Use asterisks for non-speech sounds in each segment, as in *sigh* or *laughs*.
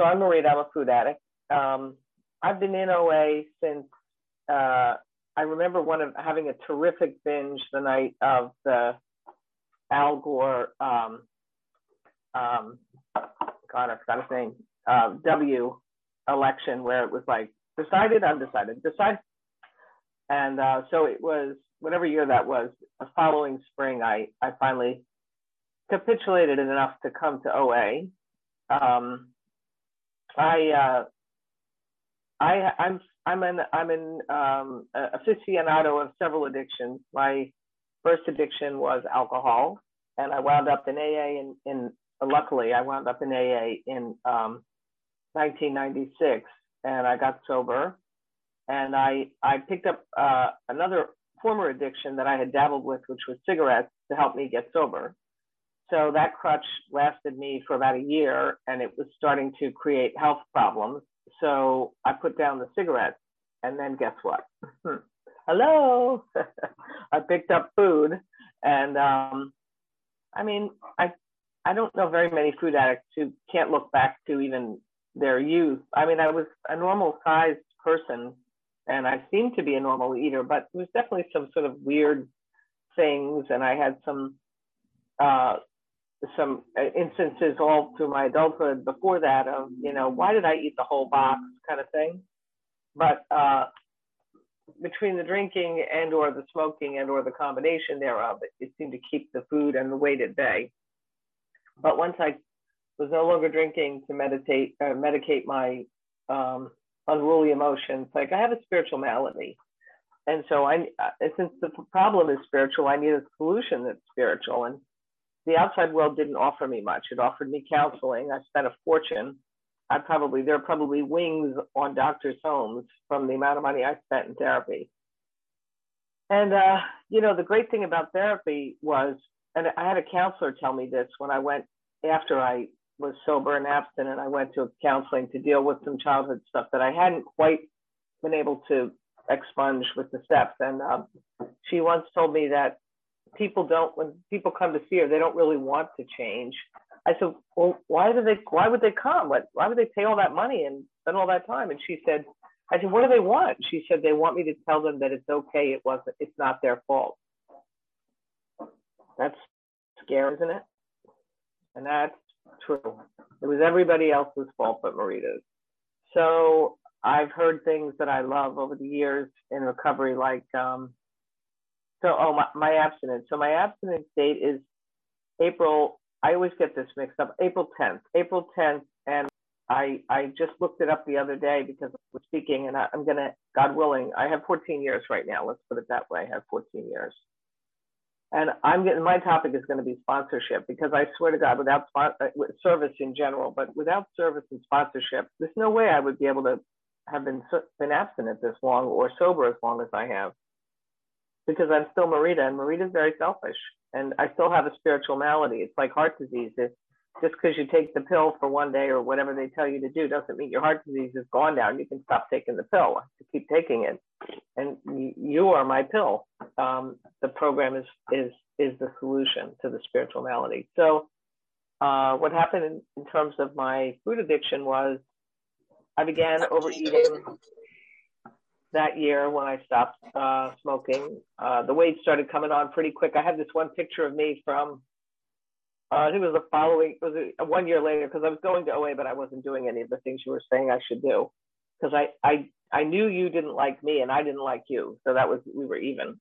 so I'm Marita. I'm a food addict. Um, I've been in OA since uh, I remember one of having a terrific binge the night of the Al Gore. Um, um, God, I forgot his name. Uh, w election where it was like decided, undecided, decided, and uh, so it was whatever year that was. The following spring, I I finally capitulated enough to come to OA. Um, I uh, I I'm I'm an I'm an um, aficionado of several addictions. My first addiction was alcohol, and I wound up in AA in, in luckily I wound up in AA in um, 1996, and I got sober, and I I picked up uh, another former addiction that I had dabbled with, which was cigarettes, to help me get sober. So that crutch lasted me for about a year and it was starting to create health problems. So I put down the cigarettes and then guess what? *laughs* Hello. *laughs* I picked up food and um, I mean, I I don't know very many food addicts who can't look back to even their youth. I mean, I was a normal sized person and I seemed to be a normal eater, but there was definitely some sort of weird things and I had some uh, some uh, instances all through my adulthood before that of you know why did I eat the whole box kind of thing, but uh, between the drinking and or the smoking and or the combination thereof, it, it seemed to keep the food and the weight at bay. But once I was no longer drinking to meditate, uh, medicate my um, unruly emotions, like I have a spiritual malady. And so I, uh, since the problem is spiritual, I need a solution that's spiritual. And the outside world didn't offer me much. It offered me counseling. I spent a fortune. I probably there are probably wings on doctors' homes from the amount of money I spent in therapy. And uh, you know, the great thing about therapy was, and I had a counselor tell me this when I went after I was sober and abstinent. I went to counseling to deal with some childhood stuff that I hadn't quite been able to expunge with the steps. And um, she once told me that people don't when people come to see her they don't really want to change. I said well why do they why would they come? What why would they pay all that money and spend all that time? And she said i said what do they want? She said they want me to tell them that it's okay it wasn't it's not their fault. That's scary isn't it? And that's true. It was everybody else's fault but marita's. So i've heard things that i love over the years in recovery like um, so, oh, my, my abstinence. So my abstinence date is April. I always get this mixed up. April 10th. April 10th, and I I just looked it up the other day because we're speaking, and I, I'm gonna, God willing, I have 14 years right now. Let's put it that way. I have 14 years, and I'm getting my topic is going to be sponsorship because I swear to God, without uh, service in general, but without service and sponsorship, there's no way I would be able to have been been abstinent this long or sober as long as I have because I'm still Marita, and Marita's very selfish, and I still have a spiritual malady. It's like heart disease. It's just because you take the pill for one day or whatever they tell you to do doesn't mean your heart disease is gone now. You can stop taking the pill to keep taking it, and you are my pill. Um, the program is is is the solution to the spiritual malady. So, uh, what happened in, in terms of my food addiction was I began overeating that year when I stopped uh, smoking. Uh, the weight started coming on pretty quick. I have this one picture of me from, uh, I think it was the following, it was a, one year later because I was going to OA, but I wasn't doing any of the things you were saying I should do because I, I, I knew you didn't like me and I didn't like you. So that was, we were even.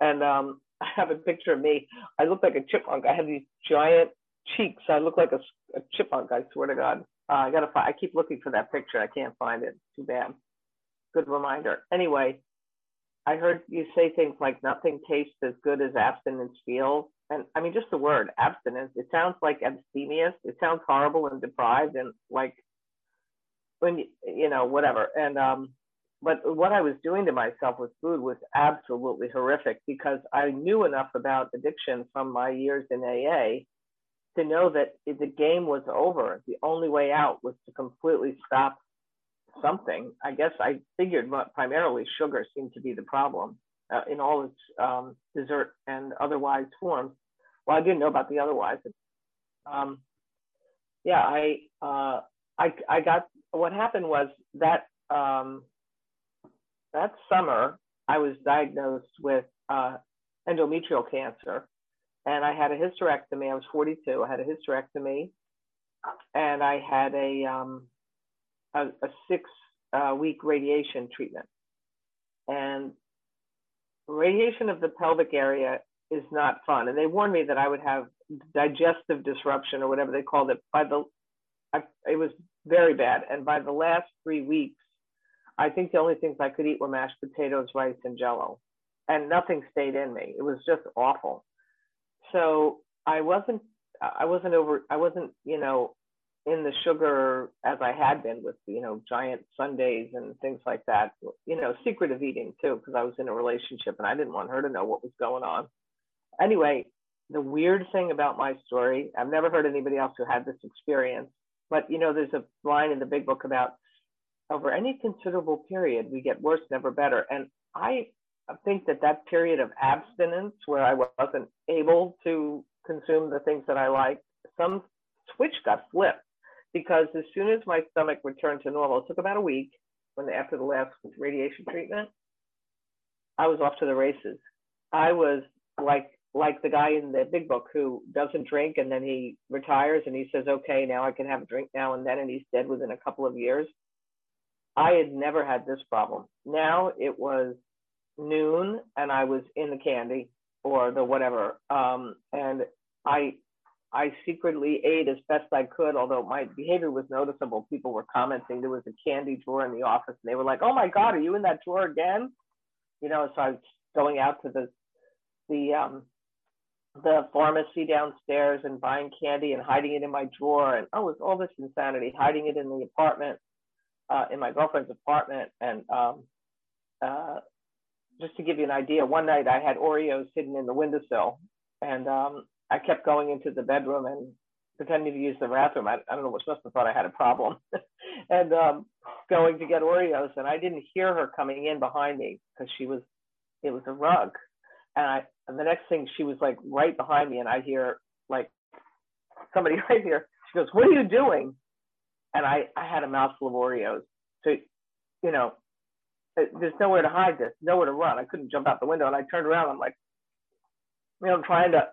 And um, *laughs* I have a picture of me. I look like a chipmunk. I have these giant cheeks. I look like a, a chipmunk. I swear to God. Uh, I gotta find. I keep looking for that picture. I can't find it. Too bad good reminder. Anyway, I heard you say things like nothing tastes as good as abstinence feels. And I mean, just the word abstinence, it sounds like abstemious. It sounds horrible and deprived and like when, you know, whatever. And, um, but what I was doing to myself with food was absolutely horrific because I knew enough about addiction from my years in AA to know that the game was over. The only way out was to completely stop something. I guess I figured primarily sugar seemed to be the problem uh, in all its um, dessert and otherwise forms. Well, I didn't know about the otherwise. Um, yeah, I uh, I I got what happened was that um, that summer I was diagnosed with uh, endometrial cancer, and I had a hysterectomy. I was 42. I had a hysterectomy, and I had a um, a, a six uh, week radiation treatment. And radiation of the pelvic area is not fun. And they warned me that I would have digestive disruption or whatever they called it. By the, I, it was very bad. And by the last three weeks, I think the only things I could eat were mashed potatoes, rice, and jello, and nothing stayed in me. It was just awful. So I wasn't, I wasn't over, I wasn't, you know, in the sugar as I had been with, you know, giant sundaes and things like that. You know, secretive eating too, because I was in a relationship and I didn't want her to know what was going on. Anyway, the weird thing about my story, I've never heard anybody else who had this experience, but you know, there's a line in the big book about over any considerable period, we get worse, never better. And I think that that period of abstinence where I wasn't able to consume the things that I like, some switch got flipped because as soon as my stomach returned to normal, it took about a week when after the last radiation treatment, I was off to the races. I was like like the guy in the big book who doesn't drink and then he retires and he says, okay, now I can have a drink now and then, and he's dead within a couple of years. I had never had this problem. Now it was noon and I was in the candy or the whatever. Um, and I I secretly ate as best I could, although my behavior was noticeable. People were commenting there was a candy drawer in the office and they were like, Oh my God, are you in that drawer again? You know, so I was going out to the the um the pharmacy downstairs and buying candy and hiding it in my drawer and oh it's all this insanity hiding it in the apartment uh, in my girlfriend's apartment and um, uh, just to give you an idea one night i had oreos hidden in the windowsill and um, i kept going into the bedroom and pretending to use the bathroom i, I don't know what must have thought i had a problem *laughs* and um, going to get oreos and i didn't hear her coming in behind me because she was it was a rug and I and the next thing she was like right behind me and I hear like somebody *laughs* right here. She goes, What are you doing? And I, I had a mouthful of Oreos. So, you know, there's nowhere to hide this, nowhere to run. I couldn't jump out the window. And I turned around. I'm like, you know, trying to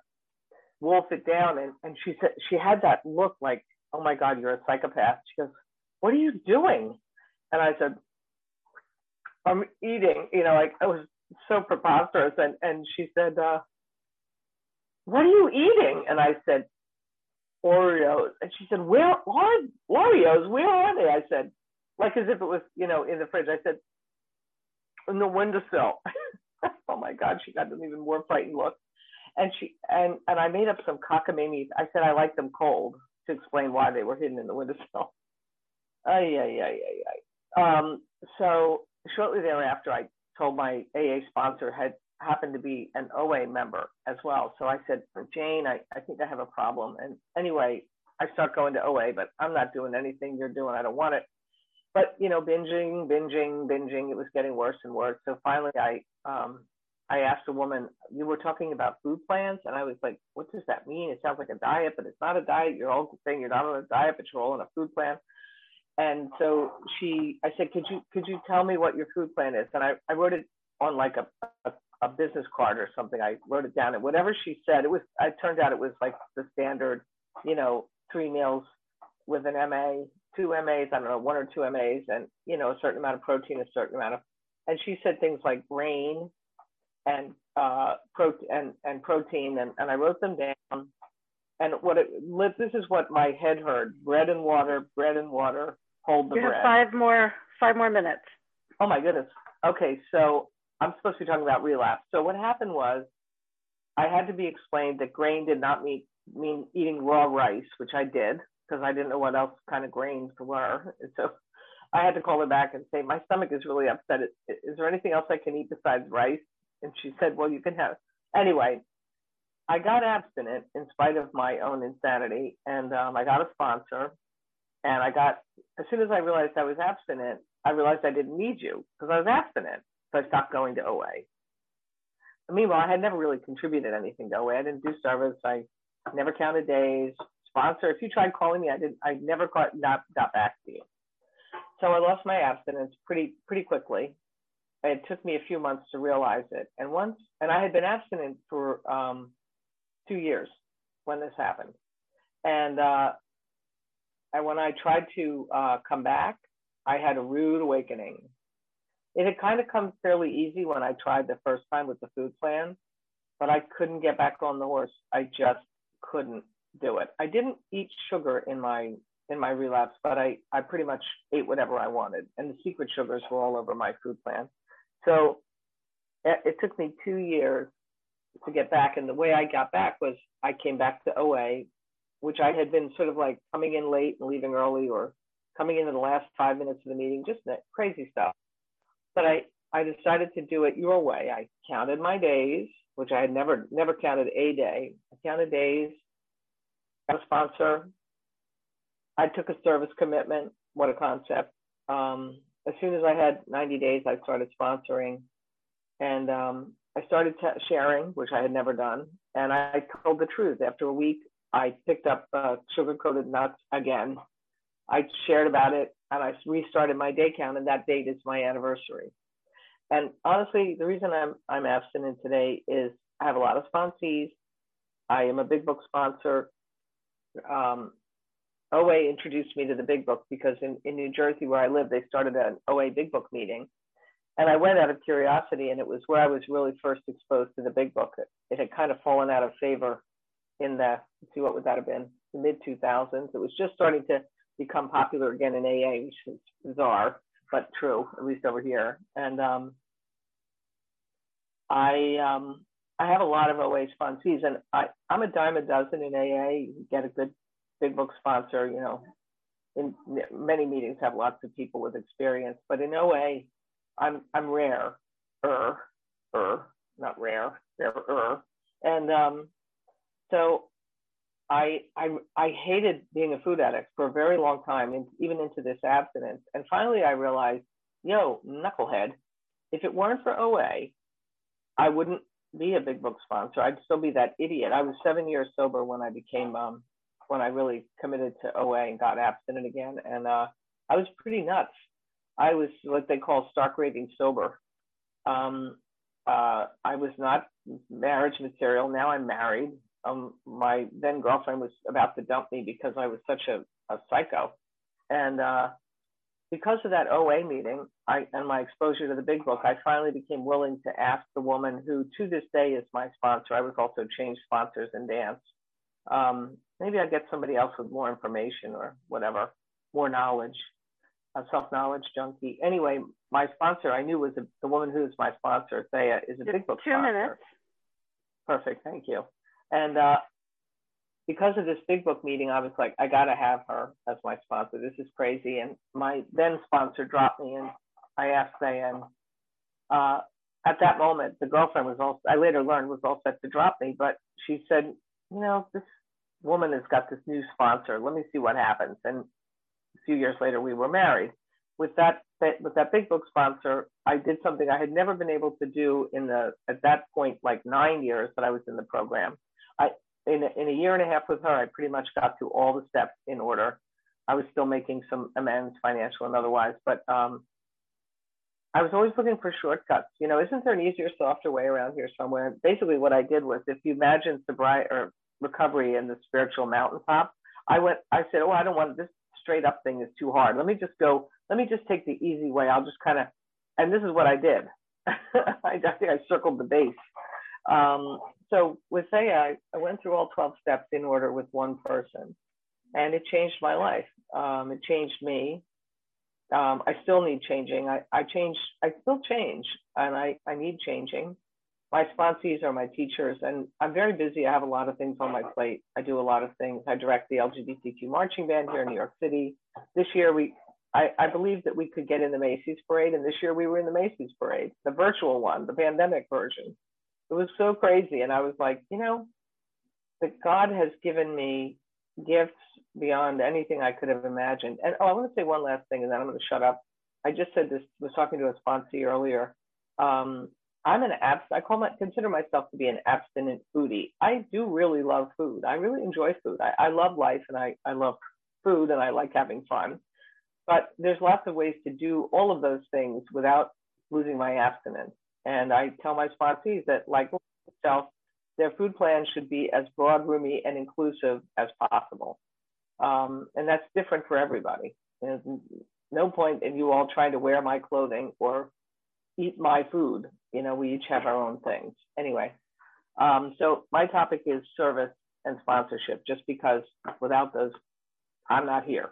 wolf it down. And, and she said, she had that look like, oh my God, you're a psychopath. She goes, what are you doing? And I said, I'm eating, you know, like I was so preposterous. And, and she said, uh, what are you eating? And I said, Oreos. And she said, where are Oreos? Where are they? I said, like as if it was, you know, in the fridge. I said, in the windowsill. *laughs* oh my God, she got an even more frightened look. And she and and I made up some cockamamie. I said I like them cold to explain why they were hidden in the windowsill. *laughs* Ay, ay, ay, ay, ay. Um, so shortly thereafter, I told my AA sponsor had happened to be an OA member as well. So I said, Jane, I, I think I have a problem. And anyway, I start going to OA, but I'm not doing anything you're doing. I don't want it. But you know, binging, binging, binging, it was getting worse and worse. So finally I um I asked a woman, you were talking about food plans, and I was like, what does that mean? It sounds like a diet, but it's not a diet. You're all saying you're not on a diet, but you're all on a food plan and so she i said could you could you tell me what your food plan is and i, I wrote it on like a, a, a business card or something i wrote it down and whatever she said it was it turned out it was like the standard you know three meals with an ma two mas i don't know one or two mas and you know a certain amount of protein a certain amount of and she said things like grain and uh pro and and protein and, and i wrote them down and what it this is what my head heard bread and water bread and water hold the you bread. have five more five more minutes. Oh my goodness. Okay, so I'm supposed to be talking about relapse. So what happened was I had to be explained that grain did not mean mean eating raw rice, which I did because I didn't know what else kind of grains were. And so I had to call her back and say, my stomach is really upset. Is, is there anything else I can eat besides rice? And she said, well, you can have. Anyway, I got abstinent in spite of my own insanity, and um, I got a sponsor, and I got, as soon as I realized I was abstinent, I realized I didn't need you because I was abstinent. So I stopped going to OA. meanwhile, I had never really contributed anything to OA. I didn't do service. I never counted days, sponsor. If you tried calling me, I didn't. I never got not got back to you. So I lost my abstinence pretty pretty quickly. It took me a few months to realize it, and once, and I had been abstinent for um, two years when this happened, and uh, and when I tried to uh, come back, I had a rude awakening. It had kind of come fairly easy when I tried the first time with the food plan, but I couldn't get back on the horse. I just couldn't do it. I didn't eat sugar in my in my relapse, but I I pretty much ate whatever I wanted, and the secret sugars were all over my food plan. So it, took me two years to get back, and the way I got back was I came back to OA, which I had been sort of like coming in late and leaving early, or coming in in the last five minutes of the meeting, just crazy stuff. But I I decided to do it your way. I counted my days, which I had never never counted a day. I counted days. Got a sponsor. I took a service commitment. What a concept. Um, as soon as I had 90 days, I started sponsoring, and um, I started t- sharing, which I had never done. And I told the truth. After a week, I picked up uh, sugar-coated nuts again. I shared about it, and I restarted my day count, and that date is my anniversary. And honestly, the reason I'm I'm abstinent today is I have a lot of sponsees. I am a big book sponsor. Um, OA introduced me to the big book because in, in New Jersey, where I live, they started an OA big book meeting. And I went out of curiosity, and it was where I was really first exposed to the big book. It, it had kind of fallen out of favor in the, see, what would that have been? The mid 2000s. It was just starting to become popular again in AA, which is bizarre, but true, at least over here. And um, I um, I have a lot of OA sponsees, and I, I'm a dime a dozen in AA. You get a good big book sponsor, you know, in many meetings have lots of people with experience, but in OA, I'm I'm rare, er, er, not rare, rarer, and um, so I I I hated being a food addict for a very long time, and even into this abstinence, and finally I realized, yo, knucklehead, if it weren't for OA, I wouldn't be a big book sponsor. I'd still be that idiot. I was seven years sober when I became um, when I really committed to OA and got abstinent again. And uh, I was pretty nuts. I was what they call stark raving sober. Um, uh, I was not marriage material. Now I'm married. Um, my then girlfriend was about to dump me because I was such a, a psycho. And uh, because of that OA meeting I, and my exposure to the big book, I finally became willing to ask the woman who to this day is my sponsor. I was also changed sponsors in dance. Um, maybe I'll get somebody else with more information or whatever, more knowledge, a self-knowledge junkie. Anyway, my sponsor I knew was a, the woman who is my sponsor, Thea, is a big book Two sponsor. minutes. Perfect, thank you. And uh, because of this big book meeting, I was like, I gotta have her as my sponsor. This is crazy. And my then sponsor dropped me, and I asked Thea, and uh, at that moment, the girlfriend was also, I later learned, was all set to drop me, but she said, you know, this woman has got this new sponsor. Let me see what happens. And a few years later, we were married. With that, with that big book sponsor, I did something I had never been able to do in the at that point, like nine years that I was in the program. I in a, in a year and a half with her, I pretty much got through all the steps in order. I was still making some amends, financial and otherwise, but um, I was always looking for shortcuts. You know, isn't there an easier, softer way around here somewhere? Basically, what I did was, if you imagine sobriety or recovery and the spiritual mountaintop, I went, I said, oh, I don't want this straight up thing is too hard. Let me just go, let me just take the easy way. I'll just kind of, and this is what I did. *laughs* I, I, think I circled the base. Um, so with Thea, I, I went through all 12 steps in order with one person, and it changed my life. Um, it changed me. Um, I still need changing. I, I change, I still change, and I, I need changing my sponsees are my teachers, and I'm very busy. I have a lot of things on my plate. I do a lot of things. I direct the LGBTQ marching band here in New York City. This year, we I, I believe that we could get in the Macy's parade, and this year we were in the Macy's parade, the virtual one, the pandemic version. It was so crazy, and I was like, you know, that God has given me gifts beyond anything I could have imagined. And oh, I want to say one last thing, and then I'm going to shut up. I just said this. Was talking to a sponsee earlier. Um, I'm an abs. I call my consider myself to be an abstinent foodie. I do really love food. I really enjoy food. I, I love life and I, I love food and I like having fun. But there's lots of ways to do all of those things without losing my abstinence. And I tell my sponsees that, like myself, their food plan should be as broad, roomy, and inclusive as possible. Um, and that's different for everybody. There's no point in you all trying to wear my clothing or eat my food. You know, we each have our own things. Anyway, um, so my topic is service and sponsorship, just because without those, I'm not here.